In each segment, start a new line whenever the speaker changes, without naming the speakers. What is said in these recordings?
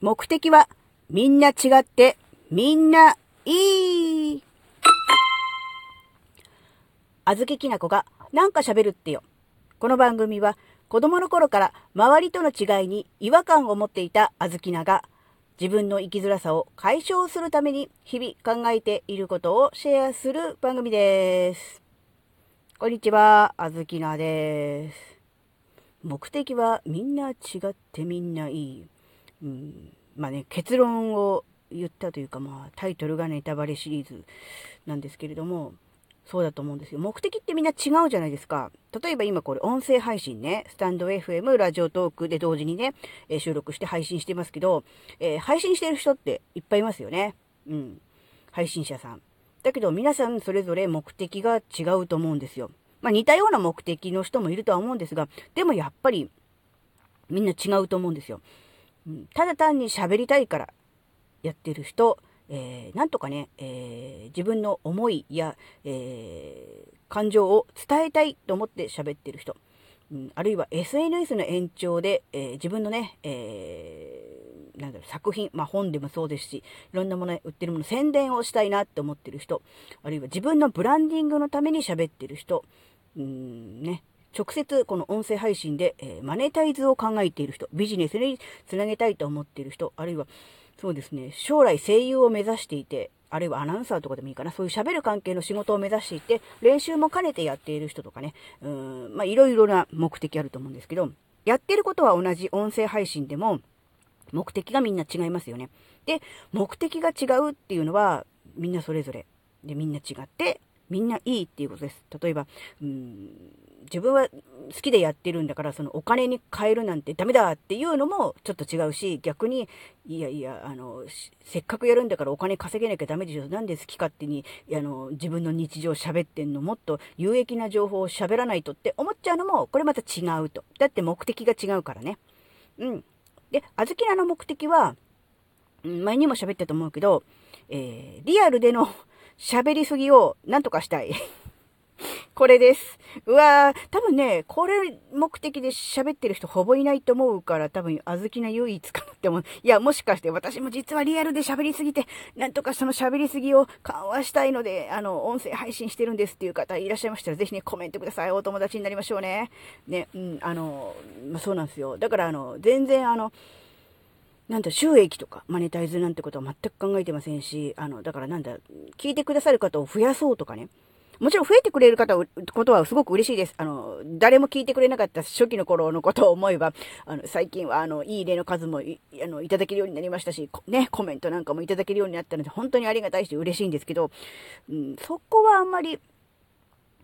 目的はみんな違ってみんないい。あずききなこがなんか喋るってよ。この番組は子供の頃から周りとの違いに違和感を持っていたあずきなが自分の生きづらさを解消するために日々考えていることをシェアする番組です。こんにちは、あずきなです。目的はみんな違ってみんないい。うん、まあね、結論を言ったというか、まあ、タイトルがネタバレシリーズなんですけれども、そうだと思うんですよ。目的ってみんな違うじゃないですか。例えば今これ音声配信ね、スタンド FM、ラジオトークで同時にね、え収録して配信してますけど、えー、配信してる人っていっぱいいますよね。うん。配信者さん。だけど皆さんそれぞれ目的が違うと思うんですよ。まあ似たような目的の人もいるとは思うんですが、でもやっぱりみんな違うと思うんですよ。うん、ただ単に喋りたいからやってる人、えー、なんとかね、えー、自分の思いや、えー、感情を伝えたいと思って喋ってる人、うん、あるいは SNS の延長で、えー、自分のね、えー、なんだろう、作品、まあ本でもそうですし、いろんなもの、売ってるもの、宣伝をしたいなって思ってる人、あるいは自分のブランディングのために喋ってる人、うん、ね、直接この音声配信で、えー、マネタイズを考えている人、ビジネスにつなげたいと思っている人、あるいはそうですね、将来声優を目指していて、あるいはアナウンサーとかでもいいかな、そういう喋る関係の仕事を目指していて、練習も兼ねてやっている人とかね、うん、まあいろいろな目的あると思うんですけど、やってることは同じ音声配信でも、目的がみんな違いますよね。で、目的が違うっていうのは、みんなそれぞれ。で、みんな違って、みんないいっていうことです。例えば、うん、自分は好きでやってるんだから、そのお金に変えるなんてダメだっていうのもちょっと違うし、逆に、いやいや、あの、せっかくやるんだからお金稼げなきゃダメでしょ。なんで好き勝手に、あの、自分の日常喋ってんの、もっと有益な情報を喋らないとって思っちゃうのも、これまた違うと。だって目的が違うからね。うん。で、あずきらの目的は、前にも喋ったと思うけど、えー、リアルでの喋りすぎをなんとかしたい。これです。うわー、多分ね、これ目的で喋ってる人ほぼいないと思うから、多分、あずきな唯一かなって思う。いや、もしかして私も実はリアルで喋りすぎて、なんとかその喋りすぎを緩和したいので、あの、音声配信してるんですっていう方いらっしゃいましたら、ぜひね、コメントください。お友達になりましょうね。ね、うん、あの、まあ、そうなんですよ。だから、あの、全然、あの、なんだ、収益とか、マネタイズなんてことは全く考えてませんし、あの、だからなんだ、聞いてくださる方を増やそうとかね、もちろん増えてくれる方、ことはすごく嬉しいです。あの、誰も聞いてくれなかった初期の頃のことを思えば、あの、最近はあの、いい例の数もい、あの、いただけるようになりましたし、ね、コメントなんかもいただけるようになったので、本当にありがたいし嬉しいんですけど、うん、そこはあんまり、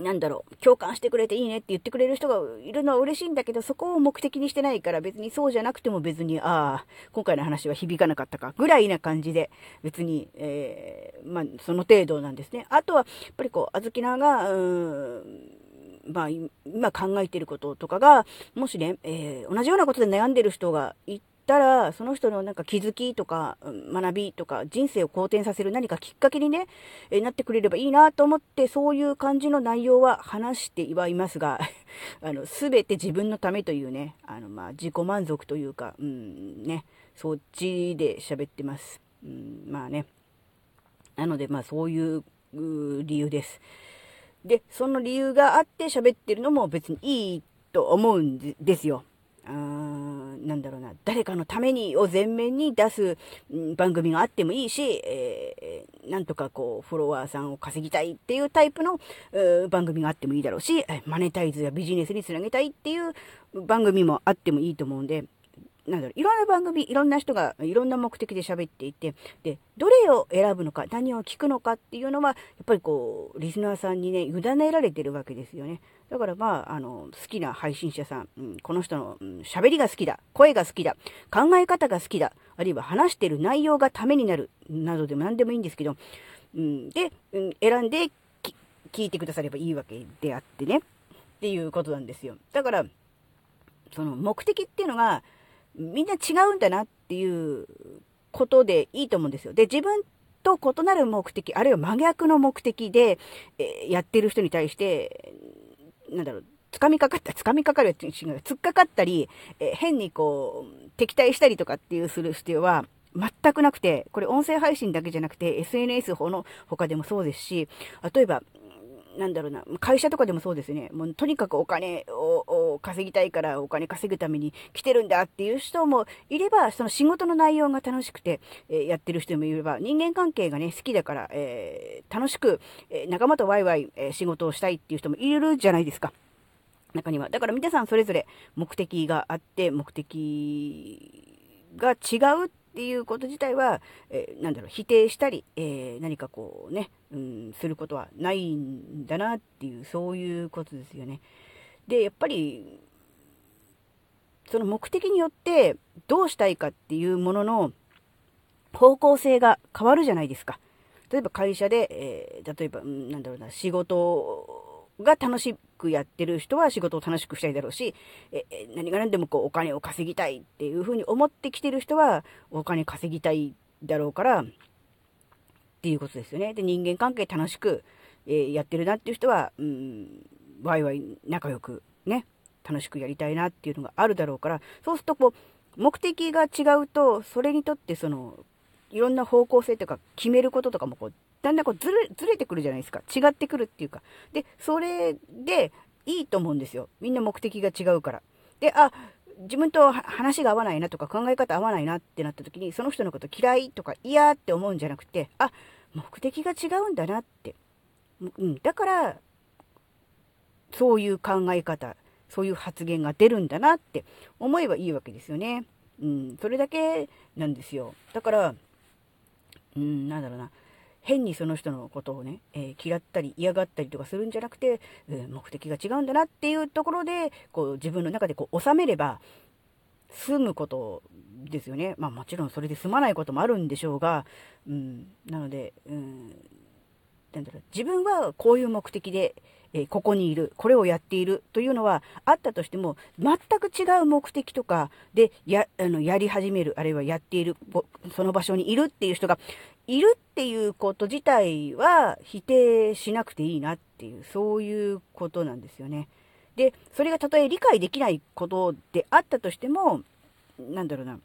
なんだろう、共感してくれていいねって言ってくれる人がいるのは嬉しいんだけど、そこを目的にしてないから別にそうじゃなくても別に、ああ、今回の話は響かなかったか、ぐらいな感じで、別に、えー、まあ、その程度なんですね。あとは、やっぱりこう、あずきなが、うーん、まあ、今考えてることとかが、もしね、えー、同じようなことで悩んでる人がいたら、その人のなんか気づきとか、学びとか、人生を好転させる何かきっかけにね、えなってくれればいいなと思って、そういう感じの内容は話してはいますが、あの、すべて自分のためというね、あの、まあ、自己満足というか、うん、ね、そっちで喋ってます。うん、まあね。なので、まあ、そういう理由です。で、その理由があって喋ってるのも別にいいと思うんですよ。あなんだろうな、誰かのためにを前面に出す、番組があってもいいし、えー、なんとかこう、フォロワーさんを稼ぎたいっていうタイプの、番組があってもいいだろうし、マネタイズやビジネスにつなげたいっていう番組もあってもいいと思うんで、なんだろう、いろんな番組、いろんな人がいろんな目的で喋っていて、で、どれを選ぶのか、何を聞くのかっていうのは、やっぱりこう、リスナーさんにね、委ねられてるわけですよね。だからまあ、あの、好きな配信者さん、うん、この人の喋、うん、りが好きだ、声が好きだ、考え方が好きだ、あるいは話してる内容がためになる、などでも何でもいいんですけど、うん、で、うん、選んで聞いてくださればいいわけであってね、っていうことなんですよ。だから、その目的っていうのが、みんな違うんだなっていうことでいいと思うんですよ。で、自分と異なる目的、あるいは真逆の目的で、えー、やってる人に対して、なんだろう、掴みかかった、掴みかかるっていう違う、突っかかったり、えー、変にこう、敵対したりとかっていうする必要は、全くなくて、これ音声配信だけじゃなくて、SNS 法の他でもそうですし、例えば、なんだろうな、会社とかでもそうですね。もうとにかくお金を稼ぎたいからお金稼ぐために来てるんだっていう人もいれば、その仕事の内容が楽しくて、えー、やってる人もいれば、人間関係がね、好きだから、えー、楽しく、え、仲間とワイワイ、え仕事をしたいっていう人もいるじゃないですか。中には。だから皆さんそれぞれ目的があって、目的が違うっっていうこと自体は、えー、なんだろう、否定したり、えー、何かこうね、うん、することはないんだなっていう、そういうことですよね。で、やっぱり、その目的によってどうしたいかっていうものの方向性が変わるじゃないですか。例えば会社で、えー、例えば、うん、なんだろうな、仕事が楽しくやってる人は仕事を楽しくしたいだろうし、え何が何でもこうお金を稼ぎたいっていうふうに思ってきてる人はお金稼ぎたいだろうから、っていうことですよね。で、人間関係楽しく、えー、やってるなっていう人は、うん、ワイワイ仲良くね、楽しくやりたいなっていうのがあるだろうから、そうするとこう、目的が違うと、それにとってその、いろんな方向性とか、決めることとかもこう、だんだんこうずれ、ずれてくるじゃないですか。違ってくるっていうか。で、それでいいと思うんですよ。みんな目的が違うから。で、あ、自分と話が合わないなとか考え方合わないなってなった時に、その人のこと嫌いとか嫌って思うんじゃなくて、あ、目的が違うんだなって。うん、だから、そういう考え方、そういう発言が出るんだなって思えばいいわけですよね。うん、それだけなんですよ。だから、うん、なんだろうな。変にその人のことをね、えー、嫌ったり嫌がったりとかするんじゃなくて、えー、目的が違うんだなっていうところで、こう自分の中でこう収めれば済むことですよね。まあもちろんそれで済まないこともあるんでしょうが、うん、なので、うん、なんだろう、自分はこういう目的で、えー、ここにいる、これをやっているというのはあったとしても、全く違う目的とかでやあのやり始める、あるいはやっている、その場所にいるっていう人がいるっていうこと自体は否定しなくていいなっていう、そういうことなんですよね。で、それがたとえ理解できないことであったとしても、なんだろうな、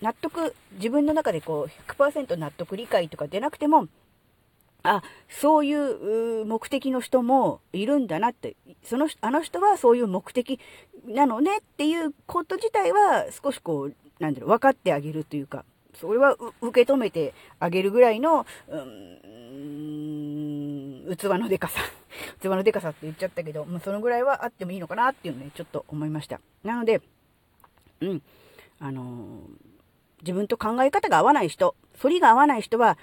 納得、自分の中でこう100%納得理解とか出なくても、あ、そういう目的の人もいるんだなって、その、あの人はそういう目的なのねっていうこと自体は少しこう、なんだろう、分かってあげるというか、それは受け止めてあげるぐらいの、うん、器のでかさ。器のでかさって言っちゃったけど、もうそのぐらいはあってもいいのかなっていうのね、ちょっと思いました。なので、うん、あのー、自分と考え方が合わない人、反りが合わない人は、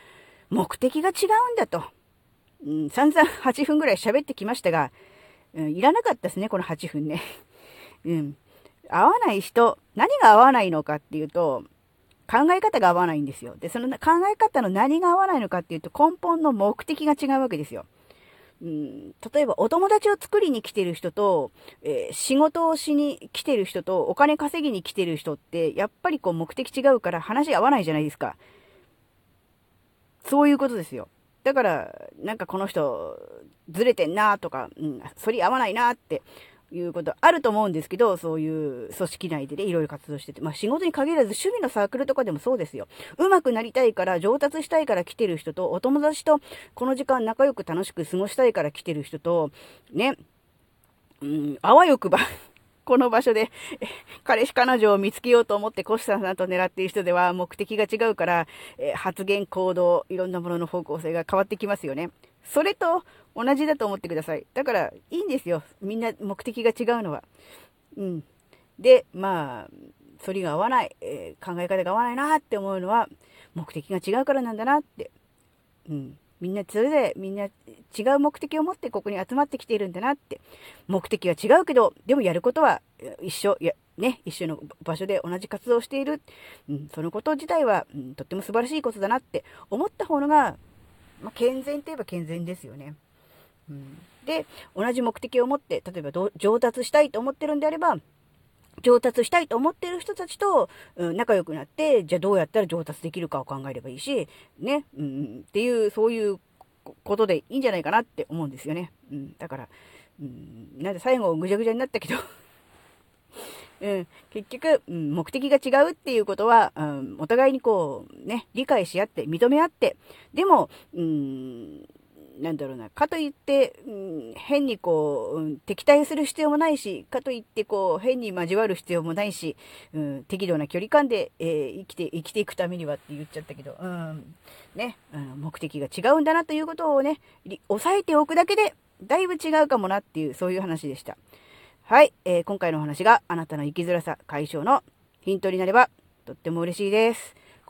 目的が違うんだと。うん、散々8分ぐらい喋ってきましたが、うん、いらなかったですね、この8分ね。うん。合わない人、何が合わないのかっていうと、考え方が合わないんですよ。で、その考え方の何が合わないのかっていうと、根本の目的が違うわけですよ。うん、例えば、お友達を作りに来てる人と、えー、仕事をしに来てる人と、お金稼ぎに来てる人って、やっぱりこう目的違うから話合わないじゃないですか。そういうことですよ。だから、なんかこの人、ずれてんなとか、うん、反り合わないなっていうことあると思うんですけど、そういう組織内でね、いろいろ活動してて。まあ仕事に限らず趣味のサークルとかでもそうですよ。上手くなりたいから、上達したいから来てる人と、お友達とこの時間仲良く楽しく過ごしたいから来てる人と、ね、うん、あわよくばこの場所で、彼氏彼女を見つけようと思ってコシさんと狙っている人では目的が違うから、え発言、行動、いろんなものの方向性が変わってきますよね。それと同じだと思ってください。だから、いいんですよ。みんな目的が違うのは。うん。で、まあ、反りが合わない、えー、考え方が合わないなって思うのは、目的が違うからなんだなって。うん。みんなそれぞれみんな違う目的を持ってここに集まってきているんだなって。目的は違うけど、でもやることは一緒、やね、一緒の場所で同じ活動をしている。うん、そのこと自体は、うん、とっても素晴らしいことだなって思った方のが、まあ、健全といえば健全ですよね。うん、で、同じ目的を持って、例えば上達したいと思ってるんであれば、上達したいと思ってる人たちと、うん、仲良くなって、じゃあどうやったら上達できるかを考えればいいし、ね、うん、っていう、そういうことでいいんじゃないかなって思うんですよね。うん、だから、うん、なんで最後ぐちゃぐちゃになったけど うん、結局、うん、目的が違うっていうことは、うん、お互いにこう、ね、理解し合って、認め合って、でも、うん、なんだろうな、かといって、うん、変にこう、うん、敵対する必要もないし、かといってこう、変に交わる必要もないし、うん、適度な距離感で、えー、生きて、生きていくためにはって言っちゃったけど、うん、ね、うん、目的が違うんだなということをね、抑えておくだけで、だいぶ違うかもなっていう、そういう話でした。はい、えー、今回のお話があなたの生きづらさ解消のヒントになれば、とっても嬉しいです。